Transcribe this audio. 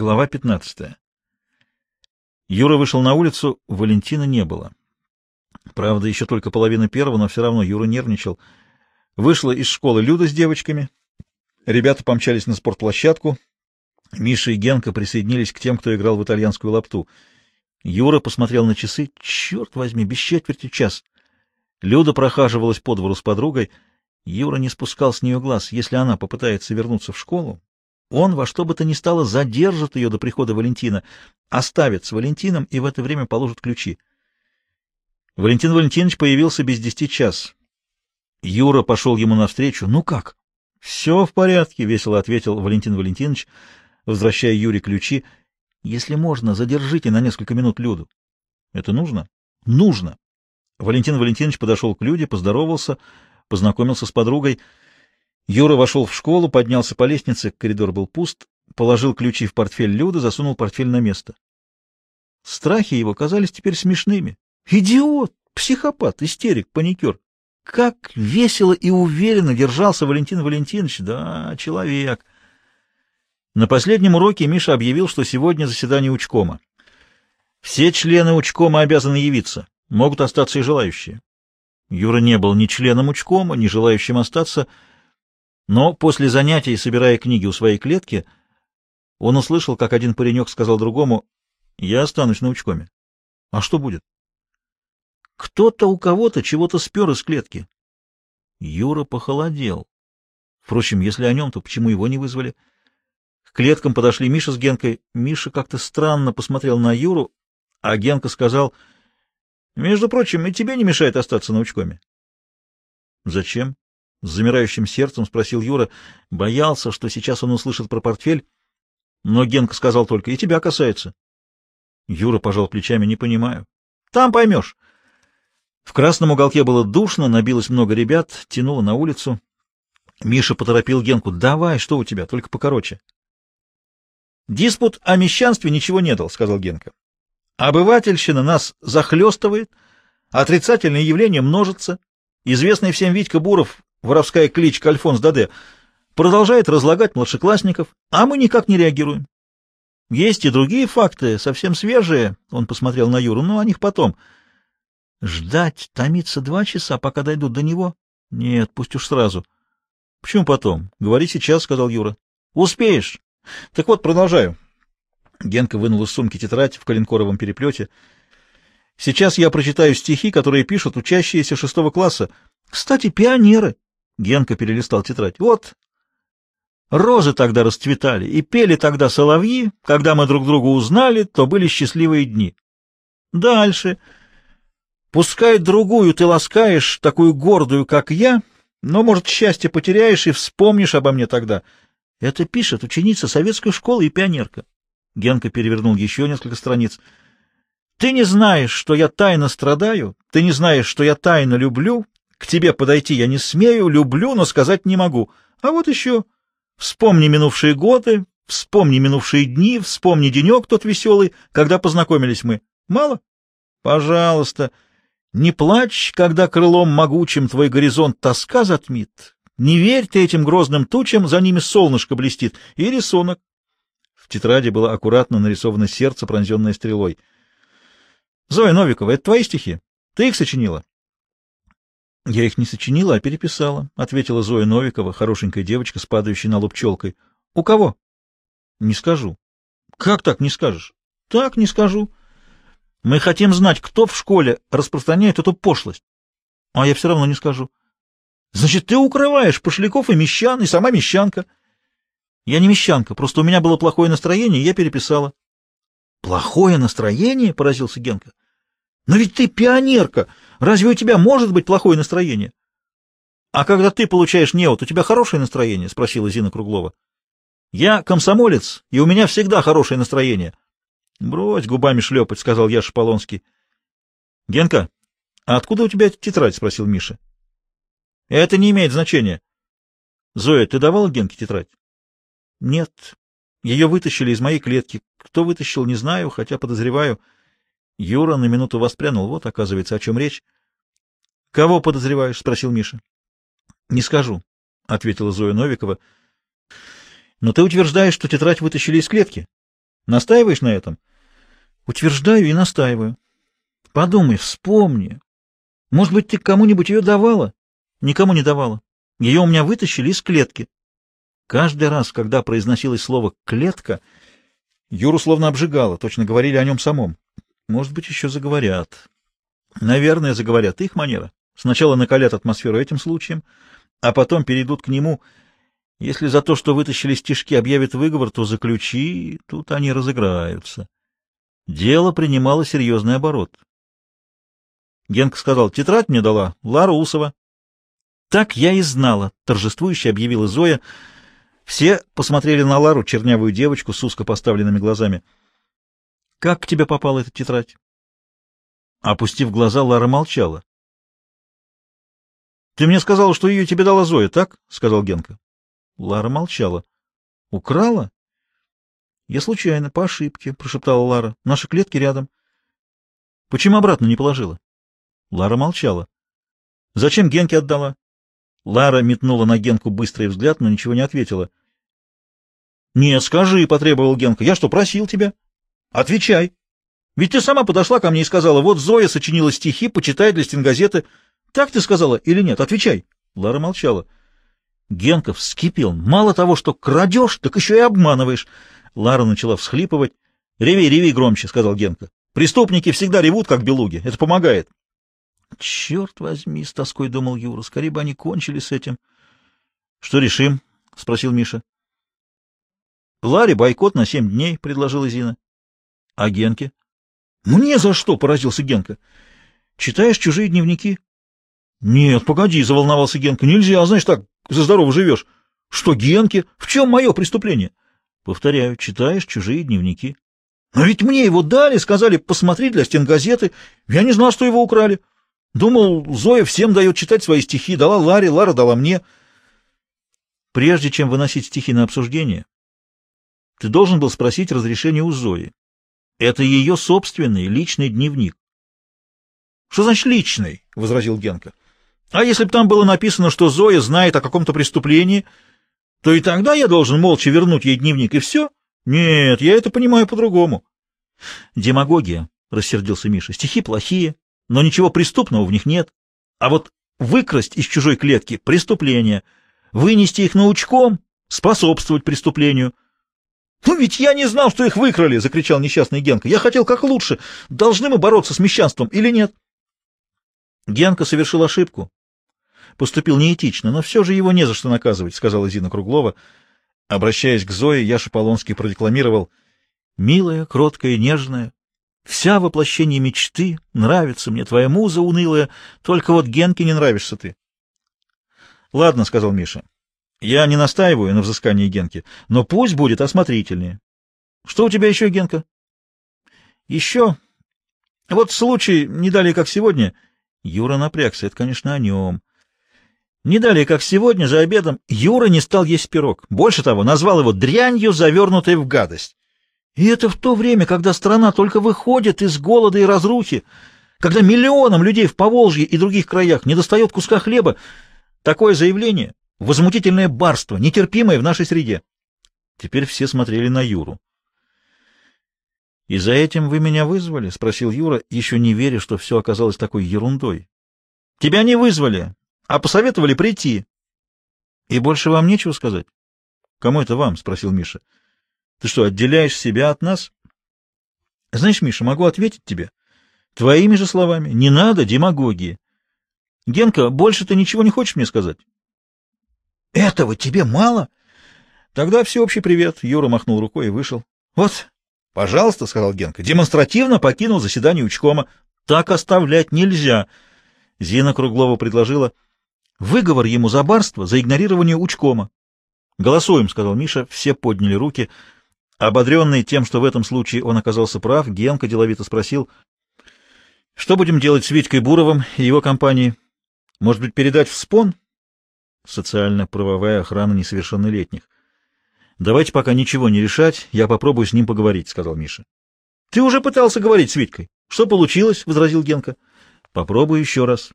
Глава 15. Юра вышел на улицу, Валентина не было. Правда, еще только половина первого, но все равно Юра нервничал. Вышла из школы Люда с девочками. Ребята помчались на спортплощадку. Миша и Генка присоединились к тем, кто играл в итальянскую лапту. Юра посмотрел на часы. Черт возьми, без четверти час. Люда прохаживалась по двору с подругой. Юра не спускал с нее глаз. Если она попытается вернуться в школу, он во что бы то ни стало задержит ее до прихода Валентина, оставит с Валентином и в это время положит ключи. Валентин Валентинович появился без десяти час. Юра пошел ему навстречу. «Ну как?» «Все в порядке», — весело ответил Валентин Валентинович, возвращая Юре ключи. «Если можно, задержите на несколько минут Люду». «Это нужно?» «Нужно». Валентин Валентинович подошел к Люде, поздоровался, познакомился с подругой — Юра вошел в школу, поднялся по лестнице, коридор был пуст, положил ключи в портфель Люды, засунул портфель на место. Страхи его казались теперь смешными. Идиот, психопат, истерик, паникер. Как весело и уверенно держался Валентин Валентинович. Да, человек. На последнем уроке Миша объявил, что сегодня заседание учкома. Все члены учкома обязаны явиться, могут остаться и желающие. Юра не был ни членом учкома, ни желающим остаться, — но после занятий, собирая книги у своей клетки, он услышал, как один паренек сказал другому, «Я останусь на учкоме». «А что будет?» «Кто-то у кого-то чего-то спер из клетки». Юра похолодел. Впрочем, если о нем, то почему его не вызвали? К клеткам подошли Миша с Генкой. Миша как-то странно посмотрел на Юру, а Генка сказал, «Между прочим, и тебе не мешает остаться на учкоме». «Зачем?» — с замирающим сердцем спросил Юра. Боялся, что сейчас он услышит про портфель, но Генка сказал только, и тебя касается. Юра пожал плечами, не понимаю. Там поймешь. В красном уголке было душно, набилось много ребят, тянуло на улицу. Миша поторопил Генку. «Давай, что у тебя, только покороче». «Диспут о мещанстве ничего не дал», — сказал Генка. «Обывательщина нас захлестывает, отрицательные явления множатся. Известный всем Витька Буров воровская кличка Альфонс Даде, продолжает разлагать младшеклассников, а мы никак не реагируем. Есть и другие факты, совсем свежие, он посмотрел на Юру, но о них потом. Ждать, томиться два часа, пока дойдут до него? Нет, пусть уж сразу. Почему потом? Говори сейчас, сказал Юра. Успеешь. Так вот, продолжаю. Генка вынул из сумки тетрадь в коленкоровом переплете. Сейчас я прочитаю стихи, которые пишут учащиеся шестого класса. Кстати, пионеры. Генка перелистал тетрадь. Вот. Розы тогда расцветали, и пели тогда соловьи. Когда мы друг друга узнали, то были счастливые дни. Дальше. Пускай другую ты ласкаешь, такую гордую, как я, но, может, счастье потеряешь и вспомнишь обо мне тогда. Это пишет ученица советской школы и пионерка. Генка перевернул еще несколько страниц. Ты не знаешь, что я тайно страдаю, ты не знаешь, что я тайно люблю, к тебе подойти я не смею, люблю, но сказать не могу. А вот еще. Вспомни минувшие годы, вспомни минувшие дни, вспомни денек тот веселый, когда познакомились мы. Мало? Пожалуйста. Не плачь, когда крылом могучим твой горизонт тоска затмит. Не верь ты этим грозным тучам, за ними солнышко блестит. И рисунок. В тетради было аккуратно нарисовано сердце, пронзенное стрелой. Зоя Новикова, это твои стихи? Ты их сочинила? — Я их не сочинила, а переписала, — ответила Зоя Новикова, хорошенькая девочка с падающей на лоб челкой. — У кого? — Не скажу. — Как так не скажешь? — Так не скажу. Мы хотим знать, кто в школе распространяет эту пошлость. — А я все равно не скажу. — Значит, ты укрываешь пошляков и мещан, и сама мещанка. — Я не мещанка, просто у меня было плохое настроение, и я переписала. — Плохое настроение? — поразился Генка. — Но ведь ты пионерка! — Разве у тебя может быть плохое настроение? — А когда ты получаешь неот, у тебя хорошее настроение? — спросила Зина Круглова. — Я комсомолец, и у меня всегда хорошее настроение. — Брось губами шлепать, — сказал я Шполонский. — Генка, а откуда у тебя тетрадь? — спросил Миша. — Это не имеет значения. — Зоя, ты давала Генке тетрадь? — Нет. Ее вытащили из моей клетки. Кто вытащил, не знаю, хотя подозреваю... Юра на минуту воспрянул. Вот, оказывается, о чем речь. — Кого подозреваешь? — спросил Миша. — Не скажу, — ответила Зоя Новикова. — Но ты утверждаешь, что тетрадь вытащили из клетки? Настаиваешь на этом? Утверждаю и настаиваю. Подумай, вспомни. Может быть, ты кому-нибудь ее давала? Никому не давала. Ее у меня вытащили из клетки. Каждый раз, когда произносилось слово «клетка», Юру словно обжигало, точно говорили о нем самом. Может быть, еще заговорят. Наверное, заговорят. Их манера. Сначала накалят атмосферу этим случаем, а потом перейдут к нему. Если за то, что вытащили стишки, объявят выговор, то заключи, тут они разыграются. Дело принимало серьезный оборот. Генка сказал, тетрадь мне дала Лара Усова. Так я и знала, торжествующе объявила Зоя. Все посмотрели на Лару, чернявую девочку с узко поставленными глазами. Как к тебе попала эта тетрадь? Опустив глаза, Лара молчала. — Ты мне сказала, что ее тебе дала Зоя, так? — сказал Генка. Лара молчала. — Украла? — Я случайно, по ошибке, — прошептала Лара. — Наши клетки рядом. — Почему обратно не положила? Лара молчала. — Зачем Генке отдала? Лара метнула на Генку быстрый взгляд, но ничего не ответила. — Нет, скажи, — потребовал Генка. — Я что, просил тебя? — Отвечай. Ведь ты сама подошла ко мне и сказала, вот Зоя сочинила стихи, почитай для стенгазеты. Так ты сказала или нет? Отвечай. Лара молчала. Генков вскипел. Мало того, что крадешь, так еще и обманываешь. Лара начала всхлипывать. «Реви, реви громче», — сказал Генка. «Преступники всегда ревут, как белуги. Это помогает». «Черт возьми», — с тоской думал Юра, — «скорее бы они кончили с этим». «Что решим?» — спросил Миша. «Ларе бойкот на семь дней», — предложила Зина. «А Генке?» «Мне за что?» — поразился Генка. «Читаешь чужие дневники?» «Нет, погоди», — заволновался Генка. «Нельзя, знаешь, так за здорово живешь». «Что, Генке? В чем мое преступление?» «Повторяю, читаешь чужие дневники». «Но ведь мне его дали, сказали, посмотри для стенгазеты. Я не знал, что его украли. Думал, Зоя всем дает читать свои стихи. Дала Ларе, Лара дала мне». «Прежде чем выносить стихи на обсуждение, ты должен был спросить разрешение у Зои. Это ее собственный личный дневник. — Что значит личный? — возразил Генка. — А если бы там было написано, что Зоя знает о каком-то преступлении, то и тогда я должен молча вернуть ей дневник, и все? Нет, я это понимаю по-другому. — Демагогия, — рассердился Миша. — Стихи плохие, но ничего преступного в них нет. А вот выкрасть из чужой клетки — преступление, вынести их научком — способствовать преступлению — «Ну ведь я не знал, что их выкрали!» — закричал несчастный Генка. «Я хотел как лучше. Должны мы бороться с мещанством или нет?» Генка совершил ошибку. Поступил неэтично, но все же его не за что наказывать, — сказала Зина Круглова. Обращаясь к Зое, Яша Полонский продекламировал. «Милая, кроткая, нежная, вся воплощение мечты, нравится мне твоя муза унылая, только вот Генке не нравишься ты». «Ладно», — сказал Миша, я не настаиваю на взыскании Генки, но пусть будет осмотрительнее. Что у тебя еще, Генка? Еще. Вот случай, не далее, как сегодня. Юра напрягся, это, конечно, о нем. Не далее, как сегодня, за обедом, Юра не стал есть пирог. Больше того, назвал его дрянью, завернутой в гадость. И это в то время, когда страна только выходит из голода и разрухи, когда миллионам людей в Поволжье и других краях не достает куска хлеба. Такое заявление Возмутительное барство, нетерпимое в нашей среде. Теперь все смотрели на Юру. — И за этим вы меня вызвали? — спросил Юра, еще не веря, что все оказалось такой ерундой. — Тебя не вызвали, а посоветовали прийти. — И больше вам нечего сказать? — Кому это вам? — спросил Миша. — Ты что, отделяешь себя от нас? — Знаешь, Миша, могу ответить тебе. Твоими же словами. Не надо демагогии. Генка, больше ты ничего не хочешь мне сказать? Этого тебе мало? Тогда всеобщий привет. Юра махнул рукой и вышел. Вот, пожалуйста, сказал Генка, демонстративно покинул заседание учкома. Так оставлять нельзя. Зина Круглова предложила выговор ему за барство, за игнорирование учкома. Голосуем, сказал Миша. Все подняли руки. Ободренный тем, что в этом случае он оказался прав, Генка деловито спросил, что будем делать с Витькой Буровым и его компанией? Может быть, передать в СПОН? Социально-правовая охрана несовершеннолетних. Давайте пока ничего не решать, я попробую с ним поговорить, сказал Миша. Ты уже пытался говорить с Витькой. Что получилось? возразил Генка. Попробую еще раз.